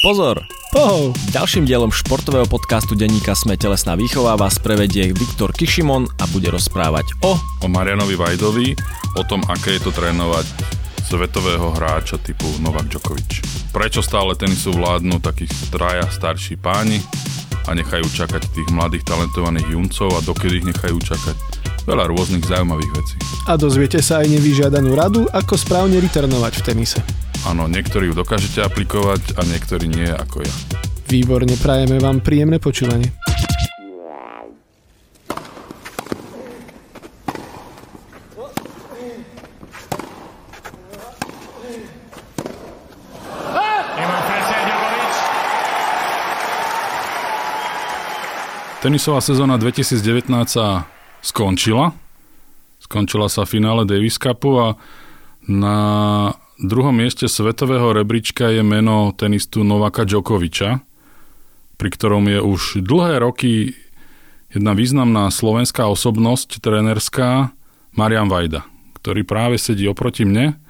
Pozor! Oh. Ďalším dielom športového podcastu denníka Sme telesná výchova vás prevedie Viktor Kišimon a bude rozprávať o... O Marianovi Vajdovi, o tom, aké je to trénovať svetového hráča typu Novak Djokovic. Prečo stále tenisu vládnu takí traja starší páni a nechajú čakať tých mladých talentovaných juncov a dokedy ich nechajú čakať. Veľa rôznych zaujímavých vecí. A dozviete sa aj nevyžiadanú radu, ako správne returnovať v tenise. Áno, niektorí ju dokážete aplikovať a niektorí nie ako ja. Výborne, prajeme vám príjemné počúvanie. Tenisová sezóna 2019 sa skončila. Skončila sa finále Davis Cupu a na druhom mieste svetového rebríčka je meno tenistu Novaka Djokoviča, pri ktorom je už dlhé roky jedna významná slovenská osobnosť trénerská Marian Vajda, ktorý práve sedí oproti mne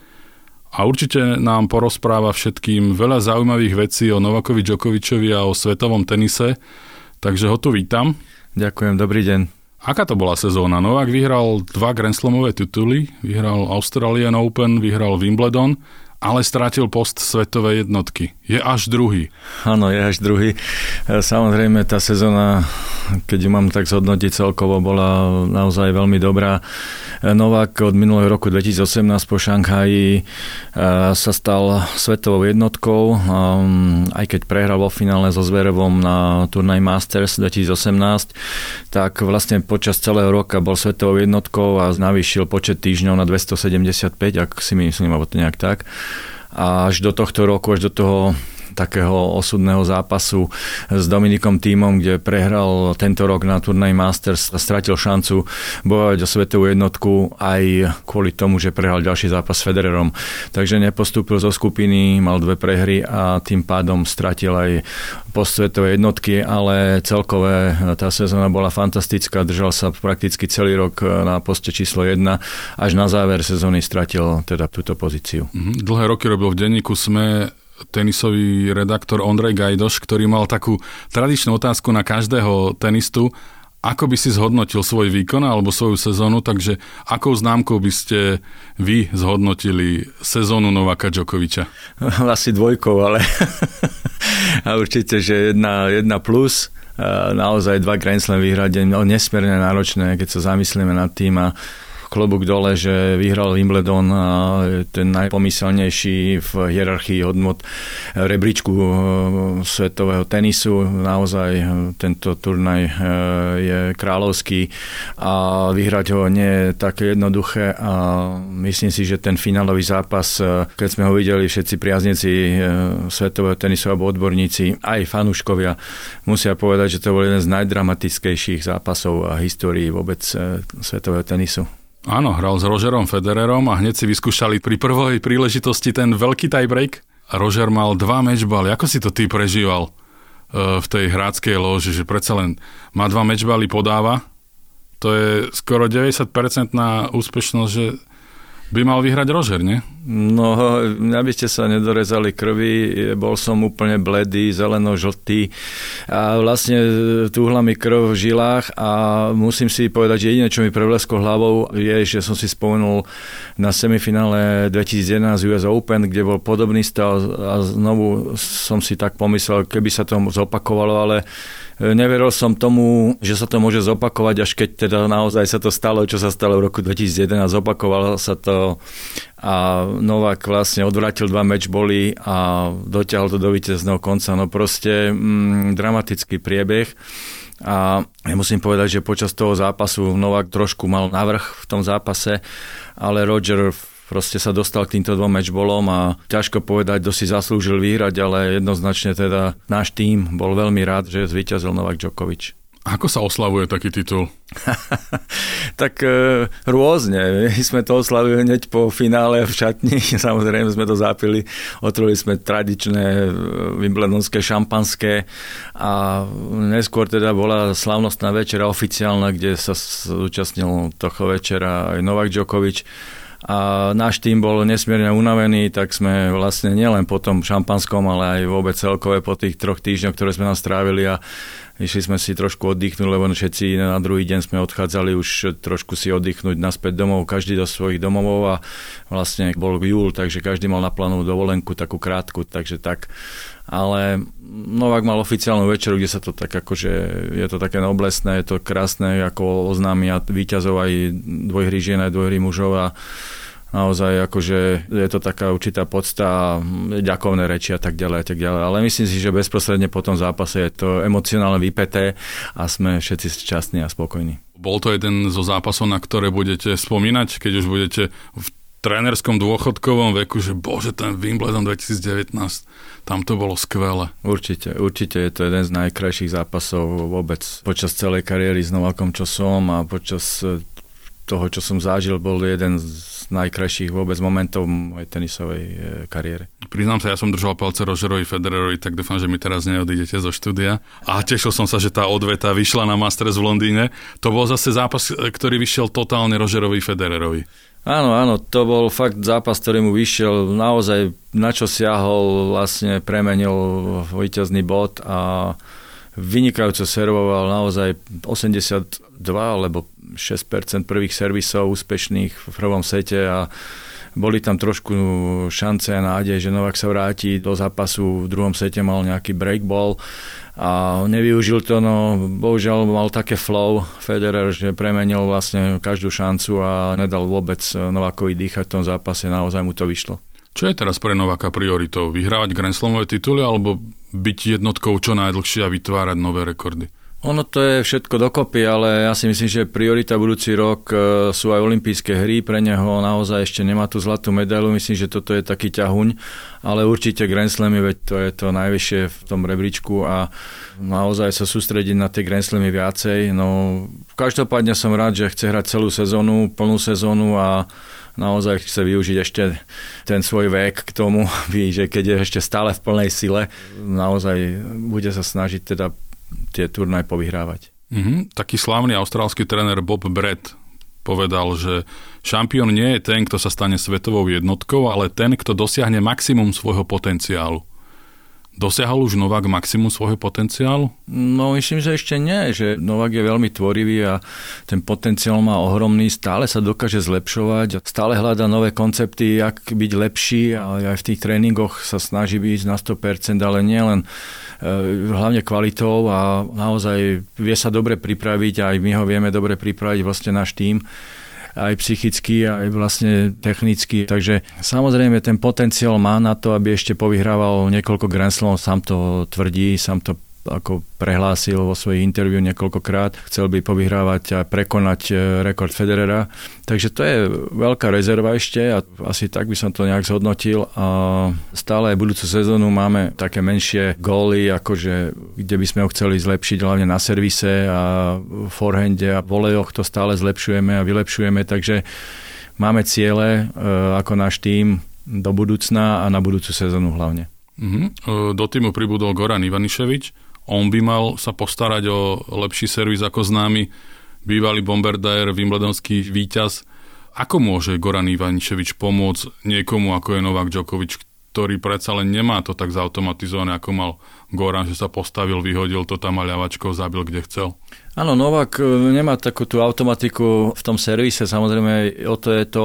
a určite nám porozpráva všetkým veľa zaujímavých vecí o Novakovi Djokovičovi a o svetovom tenise, takže ho tu vítam. Ďakujem, dobrý deň. Aká to bola sezóna? Novák vyhral dva Grand Slamové tituly, vyhral Australian Open, vyhral Wimbledon ale strátil post svetovej jednotky. Je až druhý. Áno, je až druhý. E, samozrejme, tá sezóna, keď ju mám tak zhodnotiť celkovo, bola naozaj veľmi dobrá. E, Novák od minulého roku 2018 po Šanghaji e, sa stal svetovou jednotkou, aj keď prehral vo finále so Zverevom na turnaj Masters 2018, tak vlastne počas celého roka bol svetovou jednotkou a navýšil počet týždňov na 275, ak si myslím, alebo to nejak tak až do tohto roku, až do toho takého osudného zápasu s Dominikom Týmom, kde prehral tento rok na turnaj Masters stratil šancu bojovať o svetovú jednotku aj kvôli tomu, že prehral ďalší zápas s Federerom. Takže nepostúpil zo skupiny, mal dve prehry a tým pádom stratil aj post svetovej jednotky, ale celkové tá sezóna bola fantastická, držal sa prakticky celý rok na poste číslo 1, až na záver sezóny stratil teda túto pozíciu. Mhm. Dlhé roky robil v denníku SME tenisový redaktor Ondrej Gajdoš, ktorý mal takú tradičnú otázku na každého tenistu, ako by si zhodnotil svoj výkon alebo svoju sezónu, takže akou známkou by ste vy zhodnotili sezónu Novaka Djokoviča? Asi dvojkou, ale a určite, že jedna, jedna plus. Naozaj dva Grand Slam vyhrať je nesmierne náročné, keď sa zamyslíme nad tým a klobúk dole, že vyhral Wimbledon ten najpomyselnejší v hierarchii hodnot rebríčku e, svetového tenisu. Naozaj e, tento turnaj e, je kráľovský a vyhrať ho nie je také jednoduché a myslím si, že ten finálový zápas, keď sme ho videli všetci priaznici svetového tenisu alebo odborníci, aj fanúškovia, musia povedať, že to bol jeden z najdramatickejších zápasov a histórií vôbec svetového tenisu. Áno, hral s Rogerom Federerom a hneď si vyskúšali pri prvej príležitosti ten veľký tiebreak. Roger mal dva matchbaly. Ako si to ty prežíval uh, v tej hráckej loži, že predsa len má dva matchbaly, podáva? To je skoro 90% na úspešnosť, že by mal vyhrať Rožer, nie? No, aby ste sa nedorezali krvi, bol som úplne bledý, zeleno-žltý a vlastne túhla mi krv v žilách a musím si povedať, že jediné, čo mi prevlesko hlavou je, že som si spomenul na semifinále 2011 US Open, kde bol podobný stav a znovu som si tak pomyslel, keby sa to zopakovalo, ale Neveril som tomu, že sa to môže zopakovať, až keď teda naozaj sa to stalo, čo sa stalo v roku 2011. Zopakovalo sa to a Novák vlastne odvrátil dva matchboly a dotiahol to do víťazného konca. No proste mm, dramatický priebeh. A ja musím povedať, že počas toho zápasu Novák trošku mal navrh v tom zápase, ale Roger proste sa dostal k týmto dvom matchbolom a ťažko povedať, kto si zaslúžil vyhrať, ale jednoznačne teda náš tým bol veľmi rád, že zvíťazil Novak Djokovic. Ako sa oslavuje taký titul? tak e, rôzne. My sme to oslavili hneď po finále v šatni. Samozrejme sme to zapili. Otvorili sme tradičné e, wimbledonské šampanské a neskôr teda bola slavnostná večera oficiálna, kde sa zúčastnil toho večera aj Novak Djokovic a náš tým bol nesmierne unavený, tak sme vlastne nielen po tom šampanskom, ale aj vôbec celkové po tých troch týždňoch, ktoré sme nám strávili a Išli sme si trošku oddychnúť, lebo všetci na druhý deň sme odchádzali už trošku si oddychnúť naspäť domov, každý do svojich domovov a vlastne bol júl, takže každý mal na plánu dovolenku takú krátku, takže tak. Ale Novák mal oficiálnu večeru, kde sa to tak akože, je to také noblesné, je to krásne, ako oznámia víťazov aj dvojhry žien, aj dvojhry mužov a naozaj akože je to taká určitá podsta, ďakovné reči a tak ďalej a tak ďalej. Ale myslím si, že bezprostredne po tom zápase je to emocionálne vypeté a sme všetci šťastní a spokojní. Bol to jeden zo zápasov, na ktoré budete spomínať, keď už budete v trénerskom dôchodkovom veku, že bože, ten Wimbledon 2019, tam to bolo skvelé. Určite, určite je to jeden z najkrajších zápasov vôbec počas celej kariéry s Novakom, čo som a počas toho, čo som zažil, bol jeden z najkrajších vôbec momentov mojej tenisovej e, kariére. Priznám sa, ja som držal palce Rogerovi Federerovi, tak dúfam, že mi teraz neodídete zo štúdia. A tešil som sa, že tá odveta vyšla na Masters v Londýne. To bol zase zápas, e, ktorý vyšiel totálne Rogerovi Federerovi. Áno, áno, to bol fakt zápas, ktorý mu vyšiel naozaj, na čo siahol, vlastne premenil víťazný bod a vynikajúco servoval naozaj 82 alebo 6% prvých servisov úspešných v prvom sete a boli tam trošku šance a nádej, že Novak sa vráti do zápasu. V druhom sete mal nejaký break ball a nevyužil to, no bohužiaľ mal také flow Federer, že premenil vlastne každú šancu a nedal vôbec Novakovi dýchať v tom zápase, naozaj mu to vyšlo. Čo je teraz pre Novaka prioritou? Vyhrávať Grand Slamové tituly alebo byť jednotkou čo najdlhšie a vytvárať nové rekordy? Ono to je všetko dokopy, ale ja si myslím, že priorita budúci rok e, sú aj olympijské hry. Pre neho naozaj ešte nemá tú zlatú medailu. Myslím, že toto je taký ťahuň, ale určite Grand Slamy, veď to je to najvyššie v tom rebríčku a naozaj sa sústrediť na tie Grand Slamy viacej. No, každopádne som rád, že chce hrať celú sezónu, plnú sezónu a naozaj chce využiť ešte ten svoj vek k tomu, že keď je ešte stále v plnej sile, naozaj bude sa snažiť teda tie turnaj povyhrávať. Mm-hmm. Taký slávny austrálsky tréner Bob Brett povedal, že šampión nie je ten, kto sa stane svetovou jednotkou, ale ten, kto dosiahne maximum svojho potenciálu. Dosiahol už Novák maximum svojho potenciálu? No myslím, že ešte nie, že Novák je veľmi tvorivý a ten potenciál má ohromný, stále sa dokáže zlepšovať, stále hľada nové koncepty, jak byť lepší a aj v tých tréningoch sa snaží byť na 100%, ale nie len e, hlavne kvalitou a naozaj vie sa dobre pripraviť aj my ho vieme dobre pripraviť vlastne náš tým aj psychicky, aj vlastne technicky. Takže samozrejme ten potenciál má na to, aby ešte povyhrával niekoľko Grand Slamov, sám to tvrdí, sám to ako prehlásil vo svojich interviu niekoľkokrát, chcel by povyhrávať a prekonať e, rekord Federera. Takže to je veľká rezerva ešte a asi tak by som to nejak zhodnotil a stále aj budúcu sezónu máme také menšie góly, akože kde by sme ho chceli zlepšiť hlavne na servise a forehande a volejoch to stále zlepšujeme a vylepšujeme, takže máme ciele e, ako náš tým do budúcna a na budúcu sezónu hlavne. Uh-huh. Do týmu pribudol Goran Ivaniševič, on by mal sa postarať o lepší servis ako známy bývalý bombardier, Wimbledonský víťaz. Ako môže Goran Ivaniševič pomôcť niekomu ako je Novak Djokovic, ktorý predsa len nemá to tak zautomatizované, ako mal Goran, že sa postavil, vyhodil to tam a ľavačkou zabil, kde chcel. Áno, Novak e, nemá takú tú automatiku v tom servise, samozrejme o to je to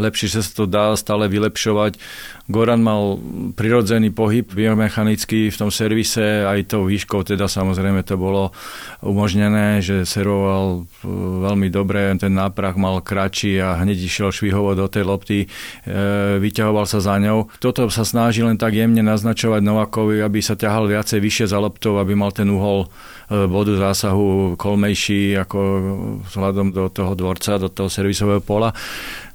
lepšie, že sa to dá stále vylepšovať. Goran mal prirodzený pohyb biomechanický v tom servise, aj tou výškou teda samozrejme to bolo umožnené, že servoval e, veľmi dobre, ten náprah mal kratší a hneď išiel švihovo do tej lopty, e, vyťahoval sa za ňou. Toto sa snaží len tak jemne naznačovať Novakovi, aby sa ťahal viacej vyššie za loptou, aby mal ten uhol e, bodu zásahu kolmejší ako vzhľadom do toho dvorca, do toho servisového pola.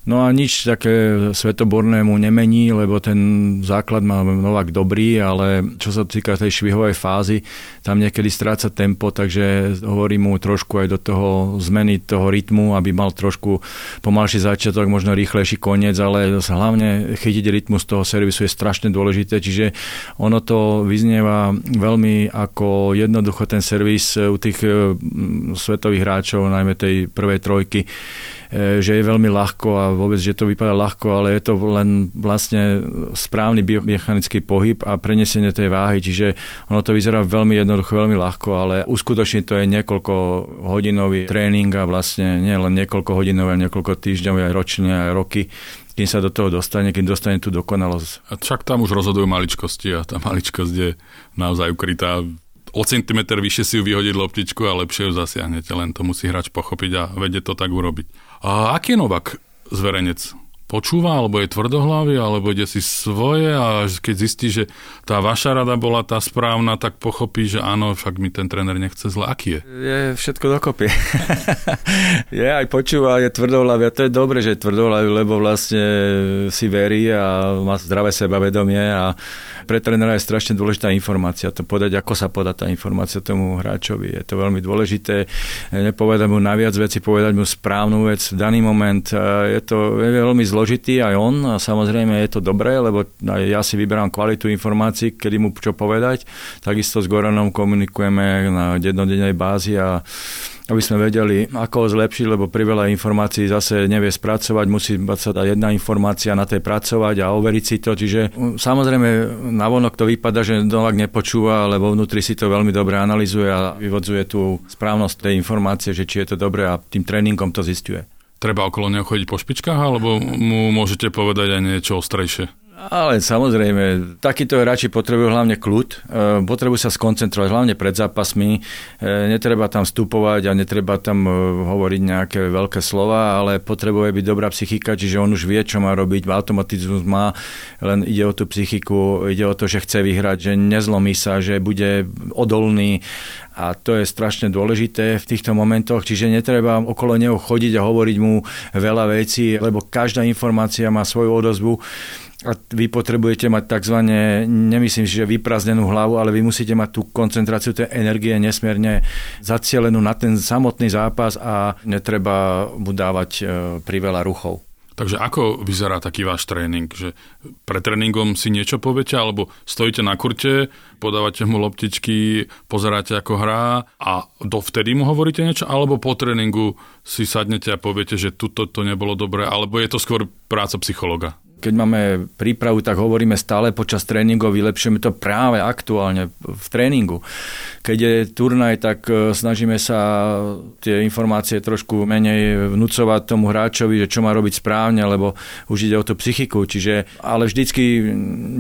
No a nič také svetobornému nemení, lebo ten základ má Novak dobrý, ale čo sa týka tej švihovej fázy, tam niekedy stráca tempo, takže hovorím mu trošku aj do toho zmeny toho rytmu, aby mal trošku pomalší začiatok, možno rýchlejší koniec, ale hlavne chytiť rytmus toho servisu je strašne dôležité, čiže ono to vyznieva veľmi ako jednoducho ten servis u tých mm, svetových hráčov, najmä tej prvej trojky, že je veľmi ľahko a vôbec, že to vypadá ľahko, ale je to len vlastne správny biomechanický pohyb a prenesenie tej váhy, čiže ono to vyzerá veľmi jednoducho, veľmi ľahko, ale uskutočniť to je niekoľko hodinový tréning a vlastne nie len niekoľko hodinové, niekoľko týždňov, aj ročne, aj roky kým sa do toho dostane, kým dostane tú dokonalosť. A však tam už rozhodujú maličkosti a tá maličkosť je naozaj ukrytá o centimetr vyššie si ju vyhodiť loptičku a lepšie ju zasiahnete, len to musí hráč pochopiť a vedieť to tak urobiť. A aký je Novak zverenec? Počúva, alebo je tvrdohlavý, alebo ide si svoje a keď zistí, že tá vaša rada bola tá správna, tak pochopí, že áno, však mi ten tréner nechce zle. Aký je? Je všetko dokopy. je aj počúva, je tvrdohlavý a to je dobre, že je tvrdohlavý, lebo vlastne si verí a má zdravé sebavedomie a pre trénera je strašne dôležitá informácia, to podať, ako sa podá tá informácia tomu hráčovi. Je to veľmi dôležité. Nepovedať mu naviac veci, povedať mu správnu vec v daný moment. Je to je veľmi zložitý aj on a samozrejme je to dobré, lebo ja si vyberám kvalitu informácií, kedy mu čo povedať. Takisto s Goranom komunikujeme na jednodennej bázi a aby sme vedeli, ako ho zlepšiť, lebo priveľa informácií zase nevie spracovať, musí sa dať jedna informácia na tej pracovať a overiť si to. Čiže samozrejme navonok to vypadá, že Novak nepočúva, ale vo vnútri si to veľmi dobre analizuje a vyvodzuje tú správnosť tej informácie, že či je to dobré a tým tréningom to zistuje. Treba okolo neho chodiť po špičkách, alebo mu môžete povedať aj niečo ostrejšie? Ale samozrejme, takíto hráči potrebujú hlavne kľud, e, potrebujú sa skoncentrovať hlavne pred zápasmi, e, netreba tam vstupovať a netreba tam e, hovoriť nejaké veľké slova, ale potrebuje byť dobrá psychika, čiže on už vie, čo má robiť, automatizmus má, len ide o tú psychiku, ide o to, že chce vyhrať, že nezlomí sa, že bude odolný a to je strašne dôležité v týchto momentoch, čiže netreba okolo neho chodiť a hovoriť mu veľa vecí, lebo každá informácia má svoju odozvu a vy potrebujete mať tzv. nemyslím, že vyprázdnenú hlavu, ale vy musíte mať tú koncentráciu tej energie nesmierne zacielenú na ten samotný zápas a netreba mu dávať e, priveľa ruchov. Takže ako vyzerá taký váš tréning? Že pre tréningom si niečo poviete, alebo stojíte na kurte, podávate mu loptičky, pozeráte ako hrá a dovtedy mu hovoríte niečo, alebo po tréningu si sadnete a poviete, že tuto to nebolo dobré, alebo je to skôr práca psychologa? Keď máme prípravu, tak hovoríme stále počas tréningov, vylepšujeme to práve aktuálne v tréningu. Keď je turnaj, tak e, snažíme sa tie informácie trošku menej vnúcovať tomu hráčovi, že čo má robiť správne, lebo už ide o tú psychiku. Čiže, ale vždycky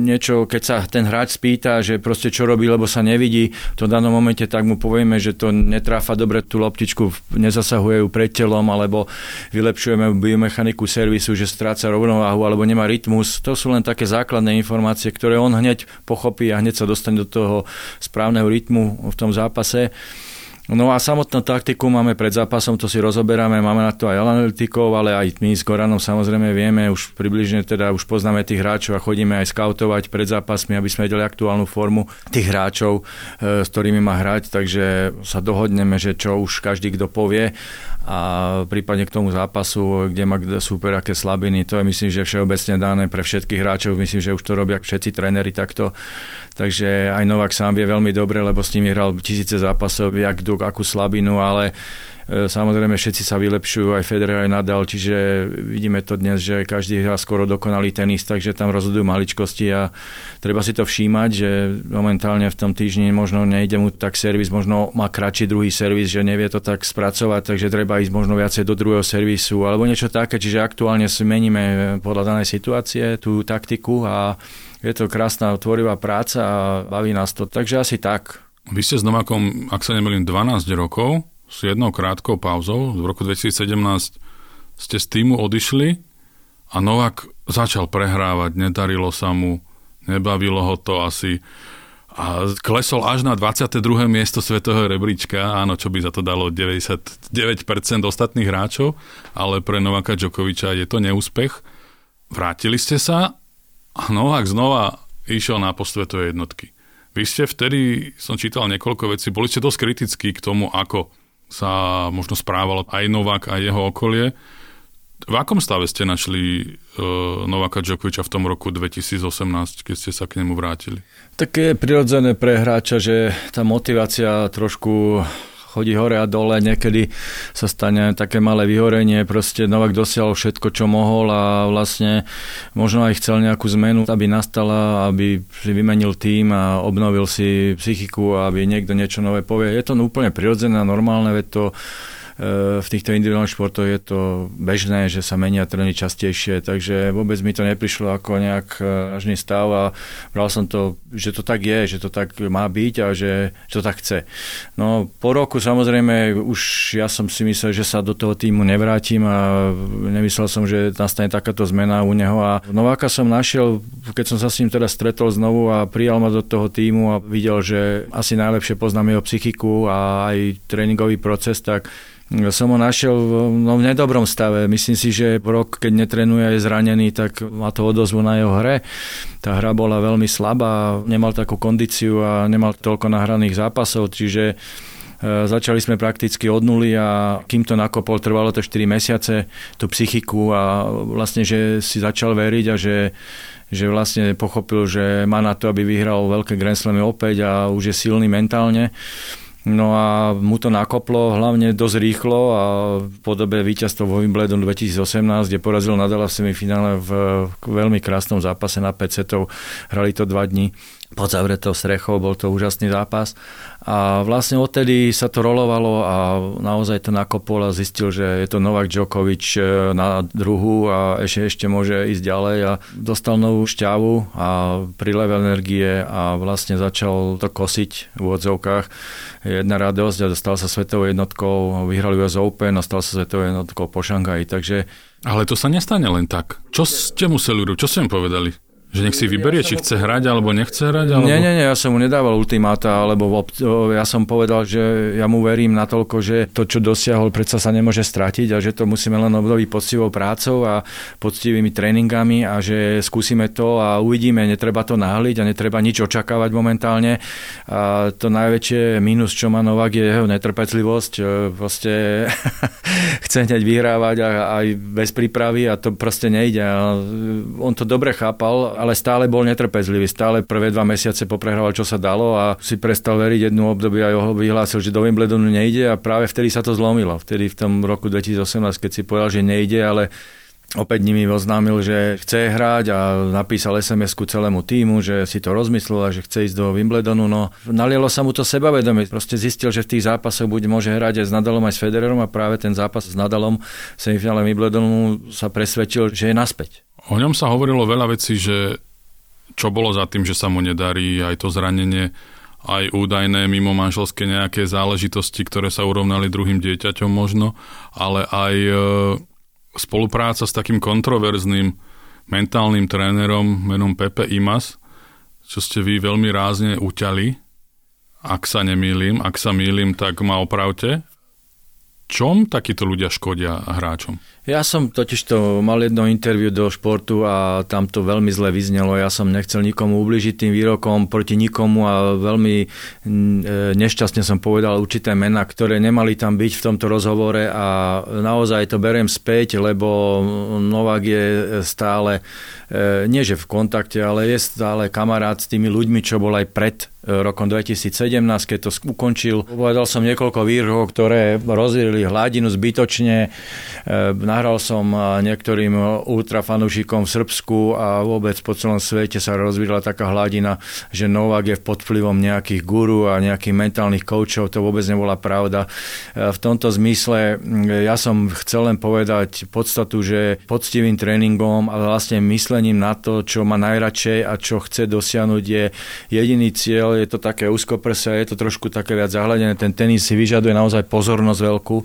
niečo, keď sa ten hráč spýta, že proste čo robí, lebo sa nevidí v tom danom momente, tak mu povieme, že to netráfa dobre tú loptičku, nezasahuje ju pred telom, alebo vylepšujeme biomechaniku servisu, že stráca rovnováhu, alebo nemá rytmus, to sú len také základné informácie, ktoré on hneď pochopí a hneď sa dostane do toho správneho rytmu v tom zápase. No a samotnú taktiku máme pred zápasom, to si rozoberáme, máme na to aj analytikov, ale aj my s Goranom samozrejme vieme, už približne teda už poznáme tých hráčov a chodíme aj skautovať pred zápasmi, aby sme vedeli aktuálnu formu tých hráčov, e, s ktorými má hrať, takže sa dohodneme, že čo už každý kto povie. A prípadne k tomu zápasu, kde má super aké slabiny, to je myslím, že všeobecne dané pre všetkých hráčov, myslím, že už to robia všetci tréneri takto, takže aj Novak sám vie veľmi dobre, lebo s nimi hral tisíce zápasov, jak kto akú slabinu, ale E, samozrejme všetci sa vylepšujú, aj Federer, aj Nadal, čiže vidíme to dnes, že každý hrá skoro dokonalý tenis, takže tam rozhodujú maličkosti a treba si to všímať, že momentálne v tom týždni možno nejde mu tak servis, možno má kratší druhý servis, že nevie to tak spracovať, takže treba ísť možno viacej do druhého servisu alebo niečo také, čiže aktuálne si meníme podľa danej situácie tú taktiku a je to krásna tvorivá práca a baví nás to. Takže asi tak. Vy ste s Novakom, ak sa nemýlim, 12 rokov s jednou krátkou pauzou. V roku 2017 ste z týmu odišli a Novak začal prehrávať, nedarilo sa mu, nebavilo ho to asi a klesol až na 22. miesto svetového rebríčka, áno, čo by za to dalo 99% ostatných hráčov, ale pre Novaka Djokoviča je to neúspech. Vrátili ste sa a Novak znova išiel na posvetové jednotky. Vy ste vtedy, som čítal niekoľko vecí, boli ste dosť kritickí k tomu, ako sa možno správal aj Novák a jeho okolie. V akom stave ste našli uh, Nováka Djokoviča v tom roku 2018, keď ste sa k nemu vrátili? Tak je prirodzené pre hráča, že tá motivácia trošku chodí hore a dole, niekedy sa stane také malé vyhorenie, proste Novak dosiahol všetko, čo mohol a vlastne možno aj chcel nejakú zmenu, aby nastala, aby si vymenil tým a obnovil si psychiku, aby niekto niečo nové povie. Je to úplne prirodzené a normálne, veď to v týchto individuálnych športoch je to bežné, že sa menia trény častejšie, takže vôbec mi to neprišlo ako nejak vážny stav a bral som to, že to tak je, že to tak má byť a že, že to tak chce. No po roku samozrejme už ja som si myslel, že sa do toho týmu nevrátim a nemyslel som, že nastane takáto zmena u neho a Nováka som našiel, keď som sa s ním teda stretol znovu a prijal ma do toho týmu a videl, že asi najlepšie poznám jeho psychiku a aj tréningový proces, tak som ho našiel no, v nedobrom stave. Myslím si, že rok, keď netrenuje a je zranený, tak má to odozvu na jeho hre. Tá hra bola veľmi slabá, nemal takú kondíciu a nemal toľko nahraných zápasov, čiže e, Začali sme prakticky od nuly a kým to nakopol, trvalo to 4 mesiace, tú psychiku a vlastne, že si začal veriť a že, že vlastne pochopil, že má na to, aby vyhral veľké Grand Slamy opäť a už je silný mentálne. No a mu to nakoplo hlavne dosť rýchlo a v podobe víťazstva vo Wimbledon 2018, kde porazil Nadala v semifinále v veľmi krásnom zápase na 5 setov. Hrali to dva dní pod zavretou strechou, bol to úžasný zápas. A vlastne odtedy sa to rolovalo a naozaj to nakopol a zistil, že je to Novak Djokovic e, na druhu a ešte, ešte môže ísť ďalej a dostal novú šťavu a prílev energie a vlastne začal to kosiť v úvodzovkách. Jedna radosť a dostal sa svetovou jednotkou, vyhral US Open a stal sa svetovou jednotkou po Šangaji, takže ale to sa nestane len tak. Čo ste museli urobiť? Čo ste im povedali? Že nech si vyberie, či chce hrať alebo nechce hrať? Alebo... Nie, nie, nie, ja som mu nedával ultimáta, alebo ja som povedal, že ja mu verím natoľko, že to, čo dosiahol, predsa sa nemôže stratiť a že to musíme len obdobiť poctivou prácou a poctivými tréningami a že skúsime to a uvidíme, netreba to náhliť a netreba nič očakávať momentálne. A to najväčšie mínus, čo má Novak, je jeho netrpezlivosť. E, proste chce hneď vyhrávať a aj bez prípravy a to proste nejde. A on to dobre chápal, ale stále bol netrpezlivý. Stále prvé dva mesiace poprehrával, čo sa dalo a si prestal veriť jednu obdobie a ho vyhlásil, že do Wimbledonu nejde a práve vtedy sa to zlomilo. Vtedy v tom roku 2018, keď si povedal, že nejde, ale Opäť nimi oznámil, že chce hrať a napísal SMS-ku celému týmu, že si to rozmyslel a že chce ísť do Wimbledonu. No, nalielo sa mu to sebavedomie. Proste zistil, že v tých zápasoch buď môže hrať aj s Nadalom, aj s Federerom a práve ten zápas s Nadalom v semifinále Wimbledonu sa presvedčil, že je naspäť. O ňom sa hovorilo veľa vecí, že čo bolo za tým, že sa mu nedarí, aj to zranenie, aj údajné mimo manželské nejaké záležitosti, ktoré sa urovnali druhým dieťaťom možno, ale aj e, spolupráca s takým kontroverzným mentálnym trénerom menom Pepe Imas, čo ste vy veľmi rázne uťali, ak sa nemýlim, ak sa mýlim, tak ma opravte. Čom takíto ľudia škodia hráčom? Ja som totiž to mal jedno interviu do športu a tam to veľmi zle vyznelo. Ja som nechcel nikomu ubližiť tým výrokom proti nikomu a veľmi e, nešťastne som povedal určité mená, ktoré nemali tam byť v tomto rozhovore a naozaj to beriem späť, lebo Novak je stále, e, nie že v kontakte, ale je stále kamarát s tými ľuďmi, čo bol aj pred rokom 2017, keď to ukončil. Povedal som niekoľko výrokov, ktoré rozvierili hladinu zbytočne. Na Nahral som niektorým ultrafanúšikom v Srbsku a vôbec po celom svete sa rozvíjala taká hladina, že Novak je pod vplyvom nejakých guru a nejakých mentálnych koučov. To vôbec nebola pravda. E, v tomto zmysle ja som chcel len povedať podstatu, že poctivým tréningom a vlastne myslením na to, čo má najradšej a čo chce dosiahnuť je jediný cieľ. Je to také úzkoprse, je to trošku také viac zahľadené. Ten tenis si vyžaduje naozaj pozornosť veľkú.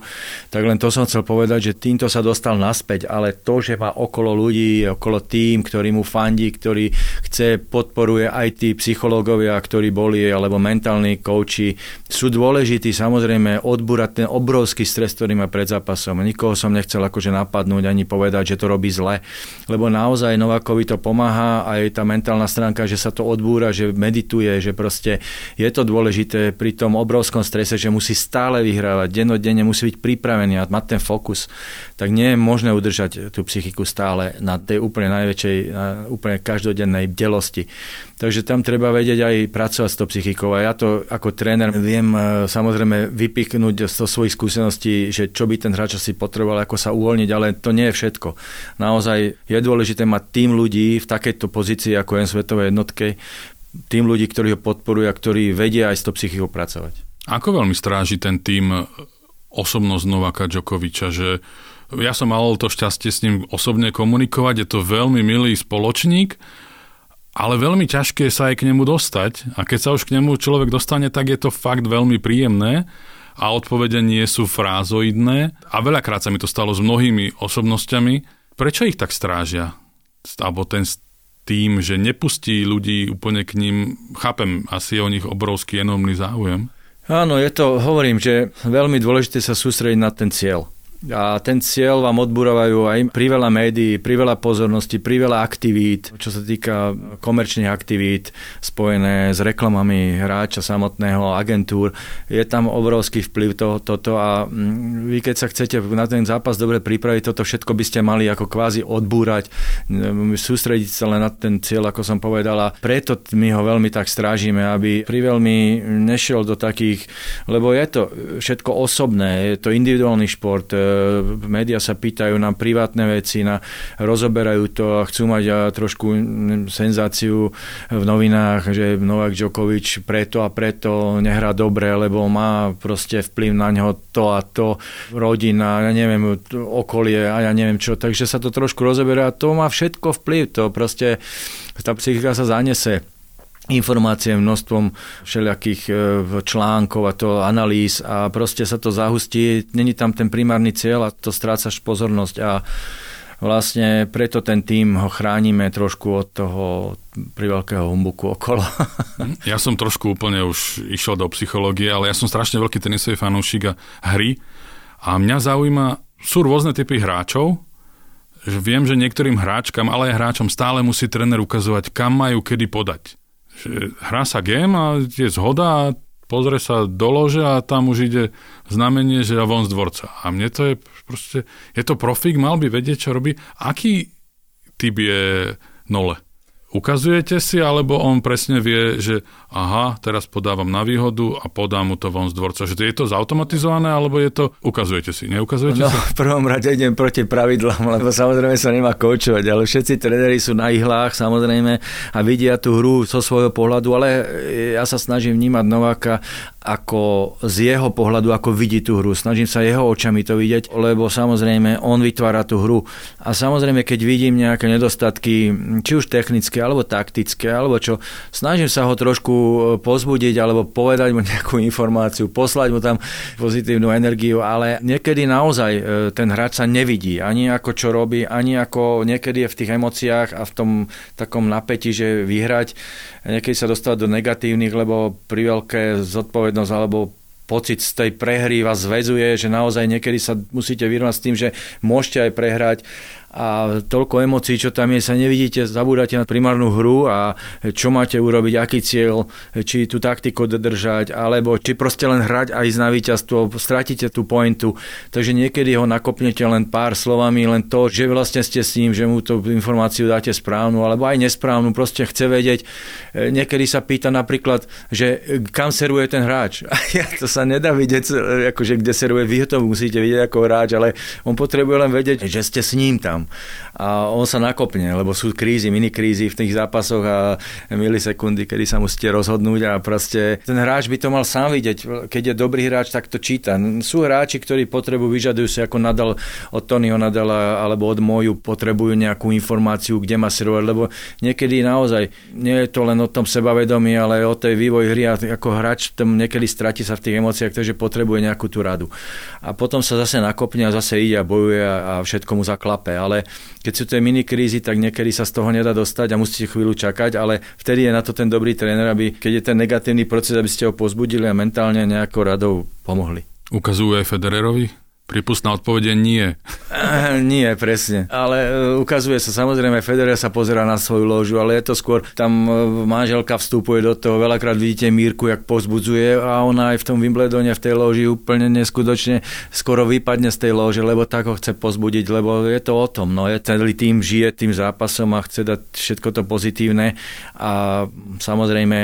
Tak len to som chcel povedať, že týmto sa dostal naspäť, ale to, že má okolo ľudí, okolo tým, ktorý mu fandí, ktorý chce, podporuje aj tí psychológovia, ktorí boli, alebo mentálni kouči, sú dôležití samozrejme odbúrať ten obrovský stres, ktorý má pred zápasom. Nikoho som nechcel akože napadnúť ani povedať, že to robí zle, lebo naozaj Novakovi to pomáha aj tá mentálna stránka, že sa to odbúra, že medituje, že proste proste je to dôležité pri tom obrovskom strese, že musí stále vyhrávať, dennodenne musí byť pripravený a mať ten fokus, tak nie je možné udržať tú psychiku stále na tej úplne najväčšej, na úplne každodennej delosti. Takže tam treba vedieť aj pracovať s tou psychikou. A ja to ako tréner viem e, samozrejme vypichnúť z svojich skúseností, že čo by ten hráč asi potreboval, ako sa uvoľniť, ale to nie je všetko. Naozaj je dôležité mať tým ľudí v takejto pozícii, ako je svetovej jednotke, tým ľudí, ktorí ho podporujú a ktorí vedia aj s tou psychikou pracovať. Ako veľmi stráži ten tým osobnosť Novaka Djokoviča, že ja som mal to šťastie s ním osobne komunikovať, je to veľmi milý spoločník, ale veľmi ťažké sa aj k nemu dostať a keď sa už k nemu človek dostane, tak je to fakt veľmi príjemné a odpovede nie sú frázoidné a veľakrát sa mi to stalo s mnohými osobnosťami. Prečo ich tak strážia? Alebo ten tým, že nepustí ľudí úplne k ním, chápem, asi je o nich obrovský enormný záujem. Áno, je to, hovorím, že veľmi dôležité sa sústrediť na ten cieľ a ten cieľ vám odburovajú aj priveľa médií, priveľa pozornosti, priveľa aktivít, čo sa týka komerčných aktivít spojené s reklamami hráča samotného, agentúr. Je tam obrovský vplyv toho, toto a mm, vy keď sa chcete na ten zápas dobre pripraviť, toto všetko by ste mali ako kvázi odbúrať, mm, sústrediť sa len na ten cieľ, ako som povedala. Preto my ho veľmi tak strážime, aby priveľmi nešiel do takých, lebo je to všetko osobné, je to individuálny šport, médiá sa pýtajú na privátne veci, na, rozoberajú to a chcú mať trošku senzáciu v novinách, že Novak Djokovic preto a preto nehrá dobre, lebo má proste vplyv na ňo to a to, rodina, ja neviem, okolie a ja neviem čo. Takže sa to trošku rozoberá. To má všetko vplyv. To proste tá psychika sa zanese informácie množstvom všelijakých e, článkov a to analýz a proste sa to zahustí, není tam ten primárny cieľ a to strácaš pozornosť a vlastne preto ten tým ho chránime trošku od toho veľkého humbuku okolo. Ja som trošku úplne už išiel do psychológie, ale ja som strašne veľký tenisový fanúšik a hry. A mňa zaujíma, sú rôzne typy hráčov, že viem, že niektorým hráčkam, ale aj hráčom stále musí tréner ukazovať, kam majú kedy podať že hrá sa game a je zhoda a pozrie sa do lože a tam už ide znamenie, že ja von z dvorca. A mne to je proste, je to profík, mal by vedieť, čo robí. Aký typ je nole? Ukazujete si, alebo on presne vie, že aha, teraz podávam na výhodu a podám mu to von z dvorca. Že je to zautomatizované, alebo je to, ukazujete si, neukazujete no, si? v prvom rade idem proti pravidlám, lebo samozrejme sa nemá koučovať, ale všetci tréneri sú na ihlách, samozrejme, a vidia tú hru zo svojho pohľadu, ale ja sa snažím vnímať Nováka ako z jeho pohľadu, ako vidí tú hru. Snažím sa jeho očami to vidieť, lebo samozrejme on vytvára tú hru. A samozrejme, keď vidím nejaké nedostatky, či už technické, alebo taktické, alebo čo, snažím sa ho trošku e, pozbudiť, alebo povedať mu nejakú informáciu, poslať mu tam pozitívnu energiu, ale niekedy naozaj e, ten hráč sa nevidí, ani ako čo robí, ani ako niekedy je v tých emóciách a v tom takom napätí, že vyhrať, niekedy sa dostávať do negatívnych, lebo pri veľké zodpovednosť alebo pocit z tej prehry vás zväzuje, že naozaj niekedy sa musíte vyrovnať s tým, že môžete aj prehrať a toľko emócií, čo tam je, sa nevidíte, zabúdate na primárnu hru a čo máte urobiť, aký cieľ, či tú taktiku dodržať, alebo či proste len hrať a ísť na víťazstvo, stratíte tú pointu. Takže niekedy ho nakopnete len pár slovami, len to, že vlastne ste s ním, že mu tú informáciu dáte správnu, alebo aj nesprávnu, proste chce vedieť. Niekedy sa pýta napríklad, že kam seruje ten hráč. Ja to sa nedá vidieť, akože kde seruje, vy to musíte vidieť ako hráč, ale on potrebuje len vedieť, že ste s ním tam Yeah. A on sa nakopne, lebo sú krízy, minikrízy v tých zápasoch a milisekundy, kedy sa musíte rozhodnúť a proste ten hráč by to mal sám vidieť. Keď je dobrý hráč, tak to číta. Sú hráči, ktorí potrebujú, vyžadujú si ako nadal od Tonyho Nadala alebo od moju, potrebujú nejakú informáciu, kde má servovať, lebo niekedy naozaj nie je to len o tom sebavedomí, ale o tej vývoj hry a ako hráč tam niekedy stratí sa v tých emóciách, takže potrebuje nejakú tú radu. A potom sa zase nakopne a zase ide a bojuje a všetko mu zaklape. Ale keď sú tie mini krízy, tak niekedy sa z toho nedá dostať a musíte chvíľu čakať, ale vtedy je na to ten dobrý tréner, aby keď je ten negatívny proces, aby ste ho pozbudili a mentálne nejakou radou pomohli. Ukazujú aj Federerovi? Prípustná odpovede nie. nie, presne. Ale e, ukazuje sa, samozrejme, Federer sa pozera na svoju ložu, ale je to skôr, tam e, manželka vstupuje do toho, veľakrát vidíte Mírku, jak pozbudzuje a ona aj v tom Wimbledone v tej loži úplne neskutočne skoro vypadne z tej lože, lebo tak ho chce pozbudiť, lebo je to o tom, no je celý tým žije tým zápasom a chce dať všetko to pozitívne a samozrejme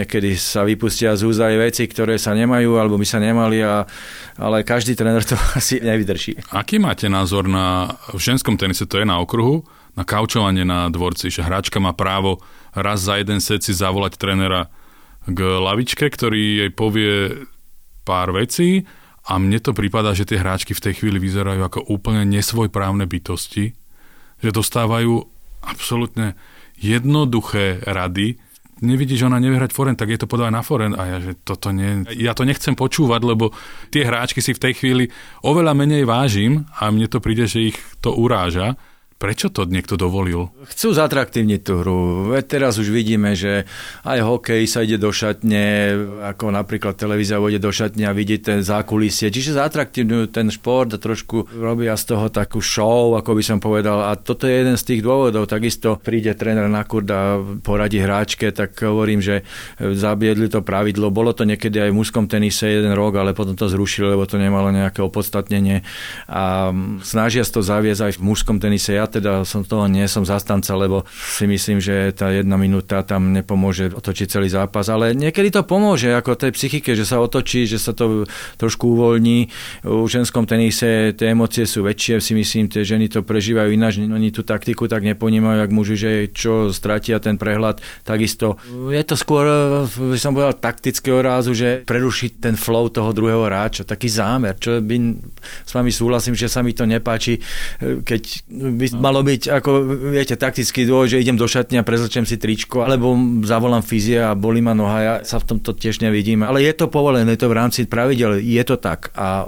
niekedy sa vypustia z úza aj veci, ktoré sa nemajú alebo by sa nemali, a, ale každý tréner to asi nevydrží. Aký máte názor na, v ženskom tenise to je na okruhu, na kaučovanie na dvorci, že hráčka má právo raz za jeden set si zavolať trénera k lavičke, ktorý jej povie pár vecí a mne to prípada, že tie hráčky v tej chvíli vyzerajú ako úplne nesvojprávne bytosti, že dostávajú absolútne jednoduché rady, nevidí, že ona nevie hrať forehand, tak je to podáva na forehand a ja, že toto nie, ja to nechcem počúvať, lebo tie hráčky si v tej chvíli oveľa menej vážim a mne to príde, že ich to uráža. Prečo to niekto dovolil? Chcú zatraktívniť tú hru. Veď teraz už vidíme, že aj hokej sa ide do šatne, ako napríklad televízia ide do šatne a vidí ten zákulisie. Čiže zatraktívňujú ten šport a trošku robia z toho takú show, ako by som povedal. A toto je jeden z tých dôvodov. Takisto príde tréner na kurd a poradí hráčke, tak hovorím, že zabiedli to pravidlo. Bolo to niekedy aj v mužskom tenise jeden rok, ale potom to zrušili, lebo to nemalo nejaké opodstatnenie. A snažia sa to zaviesť aj v mužskom tenise. Ja teda som toho nie som zastanca, lebo si myslím, že tá jedna minúta tam nepomôže otočiť celý zápas, ale niekedy to pomôže, ako tej psychike, že sa otočí, že sa to trošku uvoľní. V ženskom tenise tie emócie sú väčšie, si myslím, tie ženy to prežívajú ináč, oni tú taktiku tak neponímajú, ak muži, že čo stratia ten prehľad, takisto. Je to skôr, by som povedal, taktického rázu, že prerušiť ten flow toho druhého hráča, taký zámer, čo by s vami súhlasím, že sa mi to nepáči, keď by malo byť, ako viete, taktický dôvod, že idem do šatne a prezlečem si tričko, alebo zavolám fyzia a bolí ma noha, ja sa v tomto tiež nevidím. Ale je to povolené, je to v rámci pravidel, je to tak. A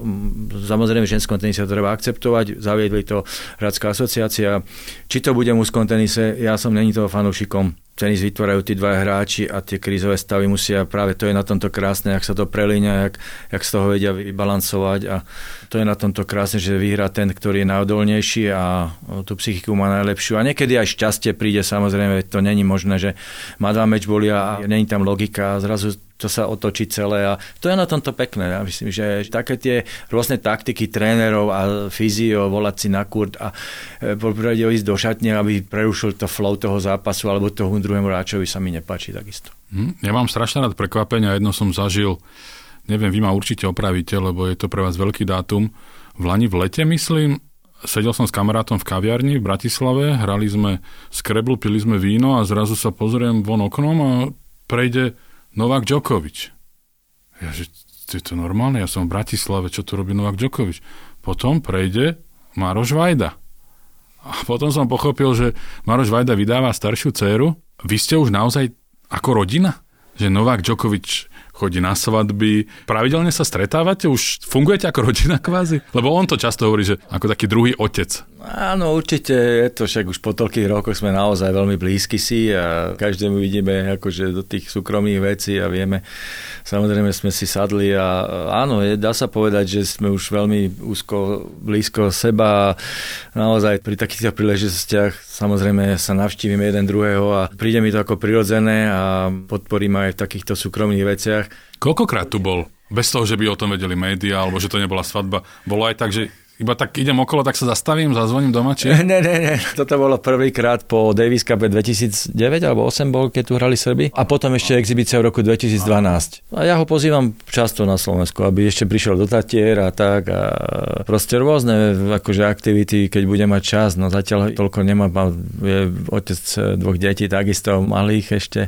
samozrejme v ženskom tenise to treba akceptovať, zaviedli to Hradská asociácia. Či to bude v tenise, ja som není toho fanúšikom tenis vytvárajú tí dva hráči a tie krízové stavy musia, práve to je na tomto krásne, ak sa to prelíňa, jak, jak z toho vedia vybalancovať a to je na tomto krásne, že vyhrá ten, ktorý je najodolnejší a tú psychiku má najlepšiu. A niekedy aj šťastie príde, samozrejme, to není možné, že má dva meč boli a není tam logika a zrazu to sa otočí celé a to je na tomto pekné. Ja myslím, že také tie rôzne taktiky trénerov a fyzio, volať si na kurt a e, poprvé ísť do šatne, aby prerušil to flow toho zápasu alebo toho druhému hráčovi sa mi nepáči takisto. Hm, ja mám strašne rád prekvapenia, jedno som zažil, neviem, vy ma určite opravíte, lebo je to pre vás veľký dátum. V Lani v lete, myslím, sedel som s kamarátom v kaviarni v Bratislave, hrali sme skreblu, pili sme víno a zrazu sa pozriem von oknom a prejde Novák Djokovic. Ja, že je to normálne, ja som v Bratislave, čo tu robí Novák Djokovic? Potom prejde Maroš Vajda. A potom som pochopil, že Maroš Vajda vydáva staršiu dceru. Vy ste už naozaj ako rodina? Že Novák Djokovic chodí na svadby. Pravidelne sa stretávate? Už fungujete ako rodina kvázi? Lebo on to často hovorí, že ako taký druhý otec. Áno, určite je to, však už po toľkých rokoch sme naozaj veľmi blízky si a každému vidíme akože do tých súkromných vecí a vieme, samozrejme sme si sadli a áno, je, dá sa povedať, že sme už veľmi úzko, blízko seba a naozaj pri takýchto príležitostiach samozrejme sa navštívime jeden druhého a príde mi to ako prirodzené a podporím aj v takýchto súkromných veciach. Koľkokrát tu bol? Bez toho, že by o tom vedeli médiá, alebo že to nebola svadba. Bolo aj tak, že iba tak idem okolo, tak sa zastavím, zazvoním doma, či? Ne, ne, ne. Toto bolo prvýkrát po Davis Cup 2009 alebo 8 bol, keď tu hrali Srby. A potom ešte exibícia v roku 2012. A ja ho pozývam často na Slovensku, aby ešte prišiel do Tatier a tak. A proste rôzne akože aktivity, keď bude mať čas. No zatiaľ toľko nemá, je otec dvoch detí, takisto malých ešte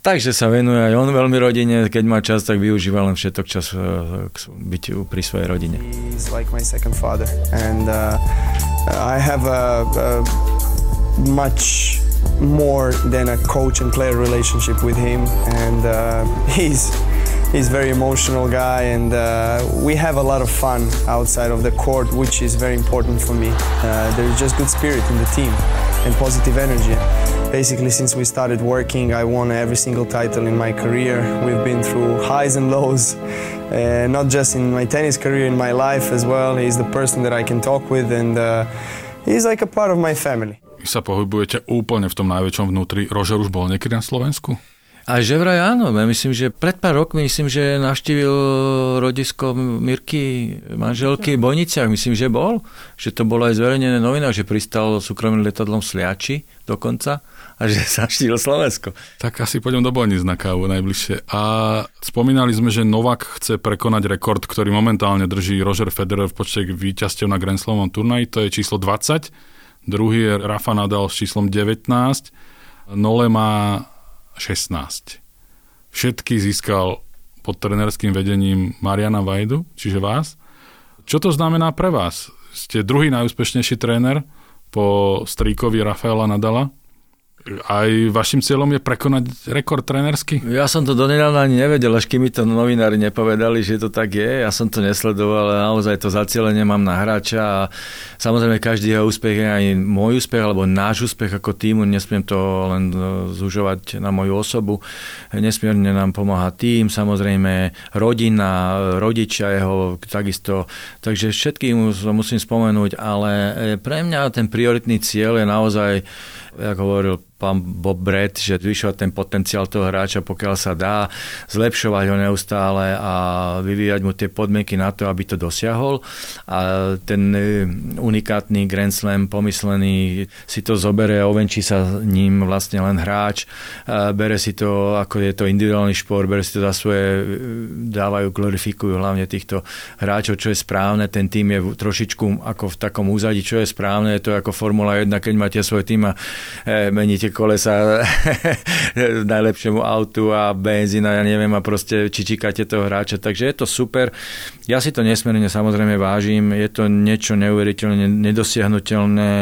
Takže sa venuje aj on veľmi rodine, keď má čas, tak využíva len všetok čas uh, byť pri svojej rodine. Like and uh, a, a much more than a coach and player relationship with him. And uh, he's He's very emotional guy, and uh, we have a lot of fun outside of the court, which is very important for me. Uh, there's just good spirit in the team and positive energy. Basically, since we started working, I won every single title in my career. We've been through highs and lows, uh, not just in my tennis career, in my life as well. He's the person that I can talk with, and uh, he's like a part of my family. Sa pohybujete úplne v tom najväčšom vnútri. Rožer už bol niekedy na Slovensku? A že vraj áno, ja myslím, že pred pár rokmi, myslím, že navštívil rodisko Mirky, manželky v Bojniciach, myslím, že bol, že to bolo aj zverejnené novinách, že pristal súkromným letadlom Sliači dokonca a že sa štívil Slovensko. Tak asi pôjdem do Bojnic na kávu najbližšie. A spomínali sme, že Novak chce prekonať rekord, ktorý momentálne drží Roger Federer v počte víťazstiev na Grand Slamovom turnaji, to je číslo 20. Druhý je Rafa Nadal s číslom 19. Nole má 16. Všetky získal pod trenerským vedením Mariana Vajdu, čiže vás. Čo to znamená pre vás? Ste druhý najúspešnejší tréner po stríkovi Rafaela Nadala aj vašim cieľom je prekonať rekord trénersky? Ja som to donedávna ani nevedel, až kým mi to novinári nepovedali, že to tak je. Ja som to nesledoval, ale naozaj to zacielenie mám na hráča a samozrejme každý jeho úspech je aj môj úspech alebo náš úspech ako týmu. Nesmiem to len zužovať na moju osobu. Nesmierne nám pomáha tým, samozrejme rodina, rodičia jeho takisto. Takže všetkým musím spomenúť, ale pre mňa ten prioritný cieľ je naozaj, ako hovoril pán Bob Brett, že zvyšovať ten potenciál toho hráča, pokiaľ sa dá, zlepšovať ho neustále a vyvíjať mu tie podmienky na to, aby to dosiahol. A ten e, unikátny Grand Slam pomyslený si to zobere, ovenčí sa ním vlastne len hráč, bere si to, ako je to individuálny šport, bere si to za svoje, e, dávajú, glorifikujú hlavne týchto hráčov, čo je správne, ten tým je trošičku ako v takom úzadí, čo je správne, je to ako Formula 1, keď máte svoj tým a e, meníte kolesa najlepšiemu autu a benzína, ja neviem, a proste či číkate toho hráča. Takže je to super. Ja si to nesmierne samozrejme vážim. Je to niečo neuveriteľne nedosiahnutelné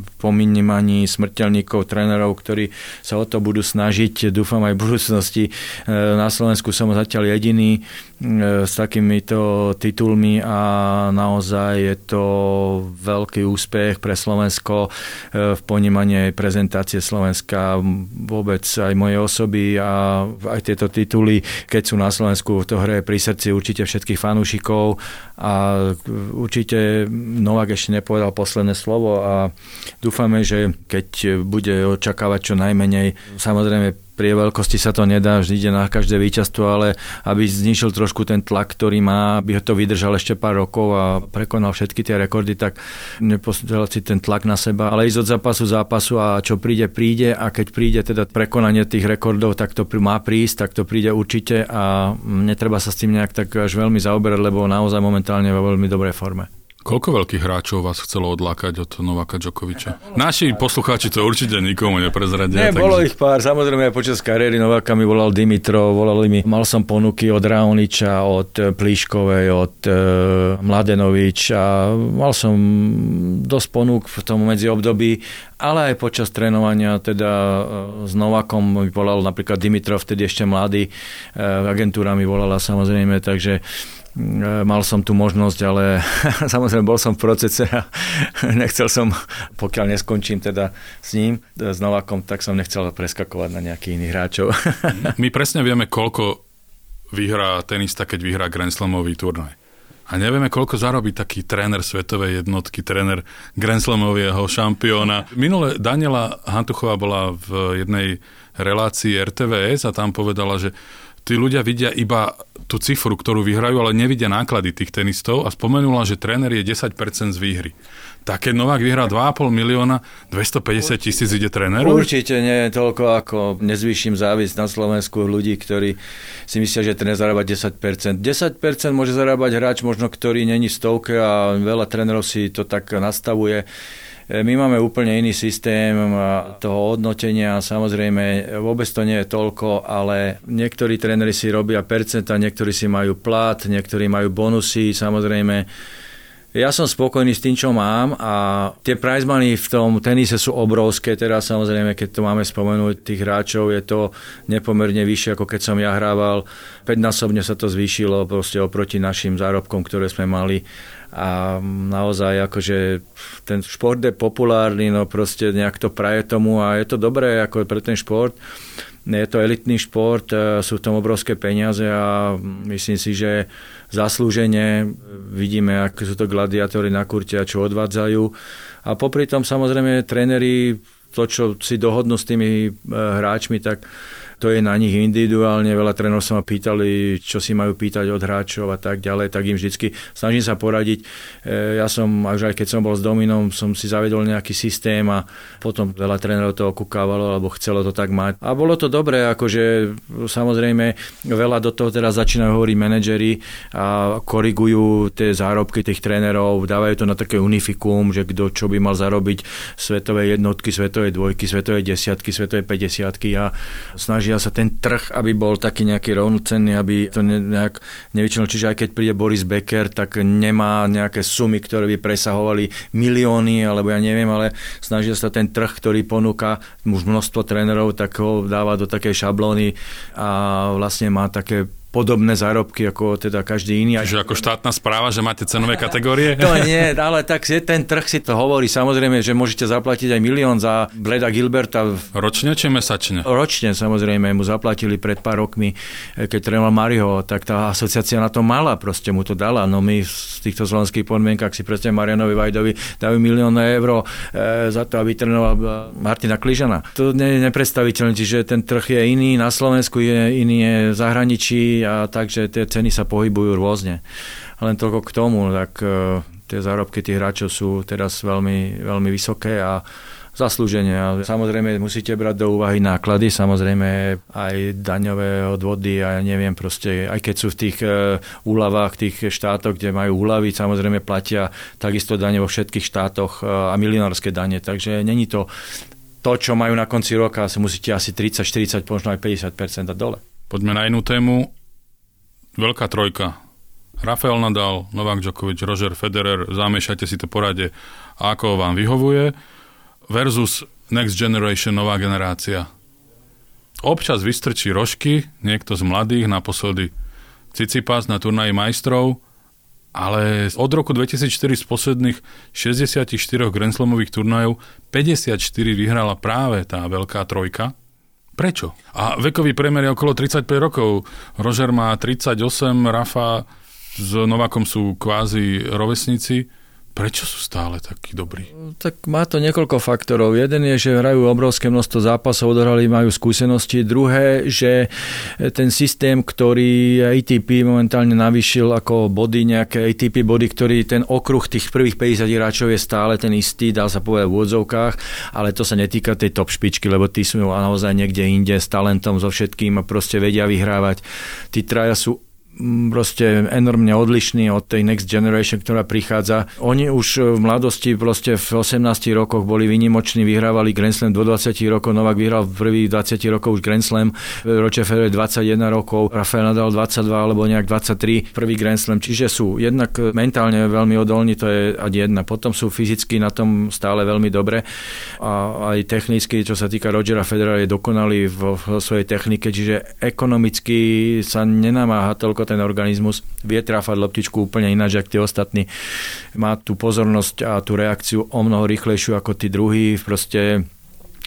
v pominímaní smrteľníkov, trénerov, ktorí sa o to budú snažiť. Dúfam aj v budúcnosti. E, na Slovensku som zatiaľ jediný s takýmito titulmi a naozaj je to veľký úspech pre Slovensko e, v ponímaní prezentácie Slovenska, vôbec aj moje osoby a aj tieto tituly, keď sú na Slovensku, to hre pri srdci určite všetkých fanúšikov a určite Novak ešte nepovedal posledné slovo a dúfame, že keď bude očakávať čo najmenej, samozrejme pri veľkosti sa to nedá, vždy ide na každé víťazstvo, ale aby znižil trošku ten tlak, ktorý má, aby ho to vydržal ešte pár rokov a prekonal všetky tie rekordy, tak nepostrel si ten tlak na seba, ale ísť od zápasu zápasu a čo príde, príde a keď príde teda prekonanie tých rekordov, tak to má prísť, tak to príde určite a netreba sa s tým nejak tak až veľmi zaoberať, lebo naozaj momentálne vo veľmi dobrej forme. Koľko veľkých hráčov vás chcelo odlákať od Novaka Djokoviča? Naši poslucháči to určite nikomu neprezradia. Nie, takže... bolo ich pár. Samozrejme počas kariéry Novaka mi volal Dimitrov, volali mi, mal som ponuky od Raoniča, od Plíškovej, od uh, Mladenovič a mal som dosť ponúk v tom medzi období, ale aj počas trénovania teda uh, s Novakom mi volal napríklad Dimitrov, vtedy ešte mladý, uh, agentúra mi volala samozrejme, takže E, mal som tu možnosť, ale samozrejme bol som v procese a nechcel som, pokiaľ neskončím teda s ním, s Novakom, tak som nechcel preskakovať na nejakých iných hráčov. My presne vieme, koľko vyhrá tenista, keď vyhrá Grand Slamový turnaj. A nevieme, koľko zarobí taký tréner svetovej jednotky, tréner Grand Slamového šampióna. Minule Daniela Hantuchová bola v jednej relácii RTVS a tam povedala, že tí ľudia vidia iba tú cifru, ktorú vyhrajú, ale nevidia náklady tých tenistov a spomenula, že tréner je 10% z výhry. Tak keď Novák vyhrá 2,5 milióna, 250 tisíc ide tréneru? Určite nie toľko, ako nezvýšim závisť na Slovensku ľudí, ktorí si myslia, že tréner zarába 10%. 10% môže zarábať hráč, možno ktorý není stovke a veľa trénerov si to tak nastavuje my máme úplne iný systém toho hodnotenia, samozrejme vôbec to nie je toľko, ale niektorí tréneri si robia percenta, niektorí si majú plat, niektorí majú bonusy, samozrejme Ja som spokojný s tým, čo mám a tie prize money v tom tenise sú obrovské. Teraz samozrejme, keď to máme spomenúť tých hráčov, je to nepomerne vyššie, ako keď som ja hrával. 5-násobne sa to zvýšilo proste oproti našim zárobkom, ktoré sme mali a naozaj akože ten šport je populárny, no proste nejak to praje tomu a je to dobré ako pre ten šport. Je to elitný šport, e, sú v tom obrovské peniaze a myslím si, že zaslúžene vidíme, aké sú to gladiátory na kurte a čo odvádzajú. A popri tom samozrejme tréneri to, čo si dohodnú s tými e, hráčmi, tak to je na nich individuálne. Veľa trénerov sa ma pýtali, čo si majú pýtať od hráčov a tak ďalej, tak im vždycky snažím sa poradiť. E, ja som, až aj keď som bol s Dominom, som si zavedol nejaký systém a potom veľa trénerov to okúkávalo alebo chcelo to tak mať. A bolo to dobré, akože samozrejme veľa do toho teraz začínajú hovoriť manažery a korigujú tie zárobky tých trénerov, dávajú to na také unifikum, že kto čo by mal zarobiť svetové jednotky, svetové dvojky, svetové desiatky, svetové 50 a snažia sa ten trh, aby bol taký nejaký rovnocenný, aby to nejak nevyčinilo. Čiže aj keď príde Boris Becker, tak nemá nejaké sumy, ktoré by presahovali milióny, alebo ja neviem, ale snažia sa ten trh, ktorý ponúka už množstvo trénerov, tak ho dáva do takej šablóny a vlastne má také podobné zárobky ako teda každý iný. Čiže ako štátna správa, že máte cenové kategórie? To nie, ale tak ten trh si to hovorí. Samozrejme, že môžete zaplatiť aj milión za Bleda Gilberta. Ročne či mesačne? Ročne, samozrejme. Mu zaplatili pred pár rokmi, eh, keď trénoval Mariho, tak tá asociácia na to mala, proste mu to dala. No my v týchto slovenských podmienkach si proste Marianovi Vajdovi dajú milión eur e, za to, aby trénoval eh, Martina Kližana. To nie je nepredstaviteľné, čiže ten trh je iný na Slovensku, je iný je v zahraničí, a takže tie ceny sa pohybujú rôzne. Len toľko k tomu, tak e, tie zárobky tých hráčov sú teraz veľmi, veľmi vysoké a zaslúženie. Samozrejme musíte brať do úvahy náklady, samozrejme aj daňové odvody a ja neviem proste, aj keď sú v tých e, úľavách, tých štátoch, kde majú úľavy, samozrejme platia takisto dane vo všetkých štátoch e, a milionárske dane, takže není to to, čo majú na konci roka, sa musíte asi 30, 40, možno aj 50% dať dole. Poďme na inú tému veľká trojka. Rafael Nadal, Novák Djokovic, Roger Federer, zamešajte si to porade, ako vám vyhovuje, versus Next Generation, nová generácia. Občas vystrčí rožky, niekto z mladých, naposledy Cicipas na turnaji majstrov, ale od roku 2004 z posledných 64 Grand Slamových turnajov 54 vyhrala práve tá veľká trojka. Prečo? A vekový priemer je okolo 35 rokov. Roger má 38, Rafa s Novakom sú kvázi rovesníci. Prečo sú stále takí dobrí? Tak má to niekoľko faktorov. Jeden je, že hrajú obrovské množstvo zápasov, odohrali, majú skúsenosti. Druhé, že ten systém, ktorý ATP momentálne navýšil ako body, nejaké ATP body, ktorý ten okruh tých prvých 50 hráčov je stále ten istý, dá sa povedať v úvodzovkách, ale to sa netýka tej top špičky, lebo tí sú naozaj niekde inde s talentom, so všetkým a proste vedia vyhrávať. Tí traja sú proste enormne odlišný od tej next generation, ktorá prichádza. Oni už v mladosti, proste v 18 rokoch boli vynimoční, vyhrávali Grand Slam do 20 rokov, Novak vyhral v prvých 20 rokov už Grand Slam, Roger Federer 21 rokov, Rafael Nadal 22 alebo nejak 23, prvý Grand Slam, čiže sú jednak mentálne veľmi odolní, to je ať jedna. Potom sú fyzicky na tom stále veľmi dobre a aj technicky, čo sa týka Rogera Federera, je dokonalý vo svojej technike, čiže ekonomicky sa nenamáha toľko ten organizmus vie trafať loptičku úplne ináč, ako tí ostatní. Má tú pozornosť a tú reakciu o mnoho rýchlejšiu ako tí druhí. Proste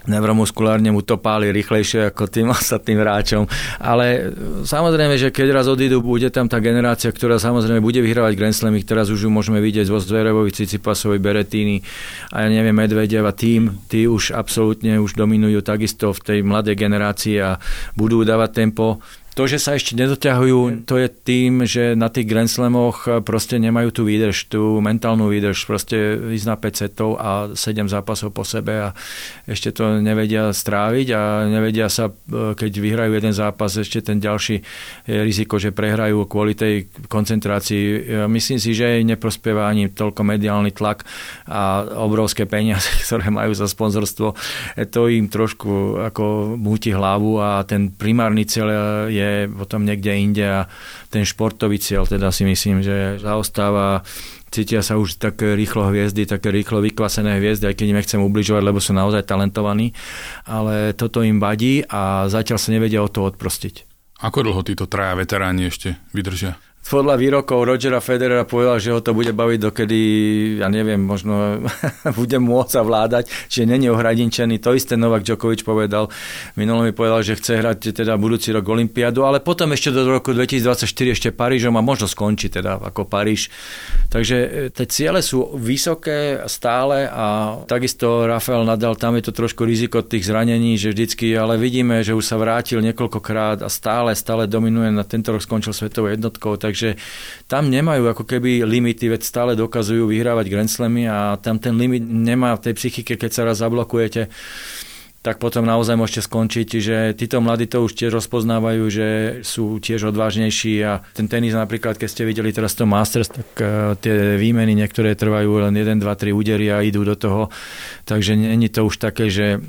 neuromuskulárne mu to páli rýchlejšie ako tým ostatným hráčom. Ale samozrejme, že keď raz odídu, bude tam tá generácia, ktorá samozrejme bude vyhrávať Grand Slamy, teraz už ju môžeme vidieť vo Zverevovi, Cicipasovi, Beretíny a ja neviem, Medvedev a tým, tí už absolútne už dominujú takisto v tej mladej generácii a budú dávať tempo to, že sa ešte nedoťahujú, to je tým, že na tých Grand Slamoch proste nemajú tú výdrž, tú mentálnu výdrž, proste ísť na 5 setov a 7 zápasov po sebe a ešte to nevedia stráviť a nevedia sa, keď vyhrajú jeden zápas, ešte ten ďalší je riziko, že prehrajú kvôli tej koncentrácii. Myslím si, že neprospieva ani toľko mediálny tlak a obrovské peniaze, ktoré majú za sponzorstvo. To im trošku ako múti hlavu a ten primárny cieľ je je potom niekde inde a ten športový cieľ teda si myslím, že zaostáva cítia sa už také rýchlo hviezdy, také rýchlo vykvasené hviezdy, aj keď im nechcem ubližovať, lebo sú naozaj talentovaní, ale toto im vadí a zatiaľ sa nevedia o to odprostiť. Ako dlho títo traja veteráni ešte vydržia? Podľa výrokov Rogera Federera povedal, že ho to bude baviť dokedy, ja neviem, možno bude môcť vládať, čiže není ohradinčený. To isté Novak Djokovic povedal. Minulo mi povedal, že chce hrať teda budúci rok Olympiádu, ale potom ešte do roku 2024 ešte Parížom a možno skončí teda ako Paríž. Takže e, tie ciele sú vysoké stále a takisto Rafael Nadal, tam je to trošku riziko tých zranení, že vždycky, ale vidíme, že už sa vrátil niekoľkokrát a stále, stále dominuje, na tento rok skončil svetovou jednotkou, takže tam nemajú ako keby limity, veď stále dokazujú vyhrávať Grand Slamy a tam ten limit nemá v tej psychike, keď sa raz zablokujete tak potom naozaj môžete skončiť. Čiže títo mladí to už tiež rozpoznávajú, že sú tiež odvážnejší a ten tenis napríklad, keď ste videli teraz to Masters, tak uh, tie výmeny niektoré trvajú len 1, 2, 3 údery a idú do toho. Takže není to už také, že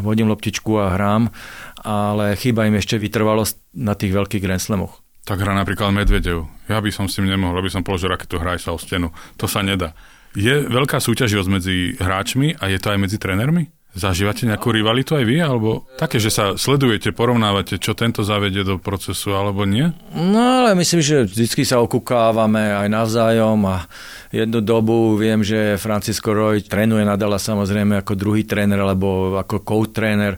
hodím loptičku a hrám, ale chýba im ešte vytrvalosť na tých veľkých Grand Slamoch. Tak hrá napríklad Medvedev. Ja by som s tým nemohol, aby som položil raketu, hraj sa o stenu. To sa nedá. Je veľká súťaživosť medzi hráčmi a je to aj medzi trénermi? Zažívate nejakú rivalitu aj vy? Alebo také, že sa sledujete, porovnávate, čo tento zavedie do procesu, alebo nie? No ale myslím, že vždy sa okúkávame aj navzájom a jednu dobu viem, že Francisco Roy trénuje Nadala samozrejme ako druhý tréner alebo ako co-tréner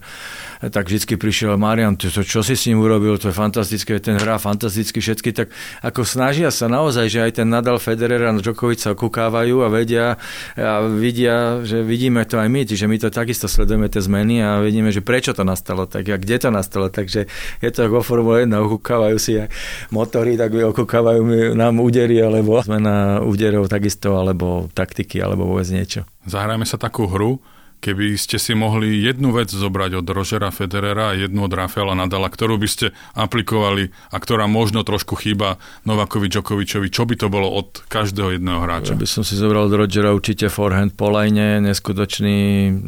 tak vždy prišiel Marian, čo, čo si s ním urobil, to je fantastické, ten hrá fantasticky všetky, tak ako snažia sa naozaj, že aj ten Nadal Federer a Djokovic sa okúkávajú a vedia a vidia, že vidíme to aj my, čiže my to takisto sledujeme tie zmeny a vidíme, že prečo to nastalo, tak a kde to nastalo, takže je to ako Formule 1, okúkávajú si aj motory, tak okúkávajú nám údery, alebo zmena úderov takisto, alebo taktiky, alebo vôbec niečo. Zahrajme sa takú hru, keby ste si mohli jednu vec zobrať od Rožera Federera a jednu od Rafaela Nadala, ktorú by ste aplikovali a ktorá možno trošku chýba Novakovi Djokovičovi, čo by to bolo od každého jedného hráča? Ja by som si zobral od Rogera určite forehand po neskutočný,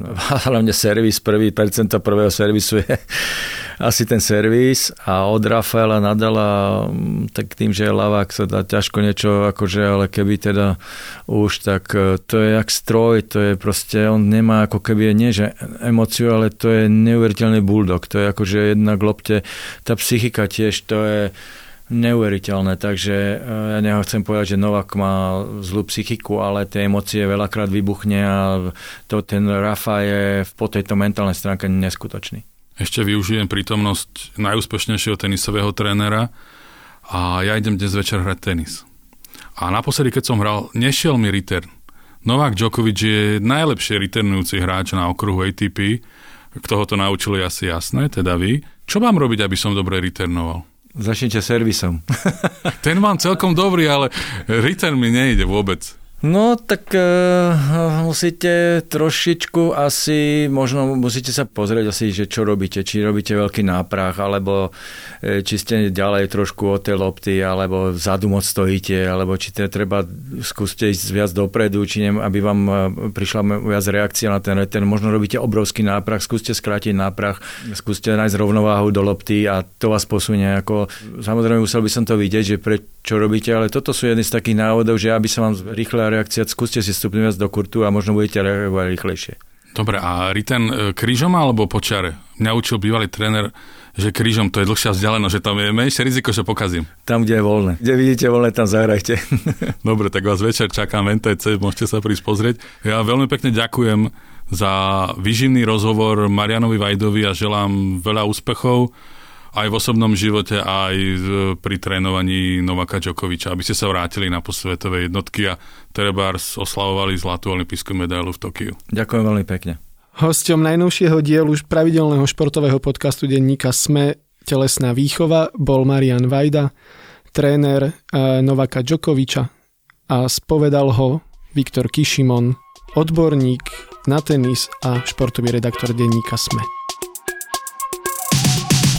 hlavne servis, prvý percento prvého servisu je asi ten servis a od Rafaela Nadala, mm, tak tým, že je lavák, sa dá ťažko niečo, akože, ale keby teda už, tak e, to je jak stroj, to je proste, on nemá ako keby, nie že emociu, ale to je neuveriteľný bulldog, to je akože jedna glopte, tá psychika tiež, to je neuveriteľné, takže e, ja nechcem povedať, že Novak má zlú psychiku, ale tie emócie veľakrát vybuchne a to, ten Rafa je po tejto mentálnej stránke neskutočný ešte využijem prítomnosť najúspešnejšieho tenisového trénera a ja idem dnes večer hrať tenis. A naposledy, keď som hral, nešiel mi return. Novák Djokovic je najlepšie returnujúci hráč na okruhu ATP. Kto ho to naučil je asi jasné, teda vy. Čo mám robiť, aby som dobre returnoval? Začnite servisom. Ten mám celkom dobrý, ale return mi nejde vôbec. No, tak uh, musíte trošičku asi, možno musíte sa pozrieť asi, že čo robíte, či robíte veľký náprach, alebo e, či ste ďalej trošku od tej lopty, alebo vzadu moc stojíte, alebo či te treba skúste ísť viac dopredu, či nem, aby vám e, prišla viac reakcia na ten return. Možno robíte obrovský náprach, skúste skrátiť náprach, skúste nájsť rovnováhu do lopty a to vás posunie. Ako, samozrejme, musel by som to vidieť, že pre čo robíte, ale toto sú jedny z takých návodov, že aby sa vám rýchla reakcia, skúste si stupňovať do kurtu a možno budete reagovať rýchlejšie. Dobre, a return e, krížom alebo počare? Mňa učil bývalý tréner, že krížom to je dlhšia vzdialenosť, že tam je menšie riziko, že pokazím. Tam, kde je voľné. Kde vidíte voľné, tam zahrajte. Dobre, tak vás večer čakám NTC, môžete sa prísť pozrieť. Ja veľmi pekne ďakujem za vyživný rozhovor Marianovi Vajdovi a želám veľa úspechov aj v osobnom živote, aj pri trénovaní Novaka Djokoviča, aby ste sa vrátili na posvetové jednotky a Terebárs oslavovali zlatú olimpijskú medailu v Tokiu. Ďakujem veľmi pekne. Hosťom najnovšieho dielu pravidelného športového podcastu denníka SME Telesná výchova bol Marian Vajda, tréner eh, Novaka Djokoviča a spovedal ho Viktor Kišimon, odborník na tenis a športový redaktor denníka SME.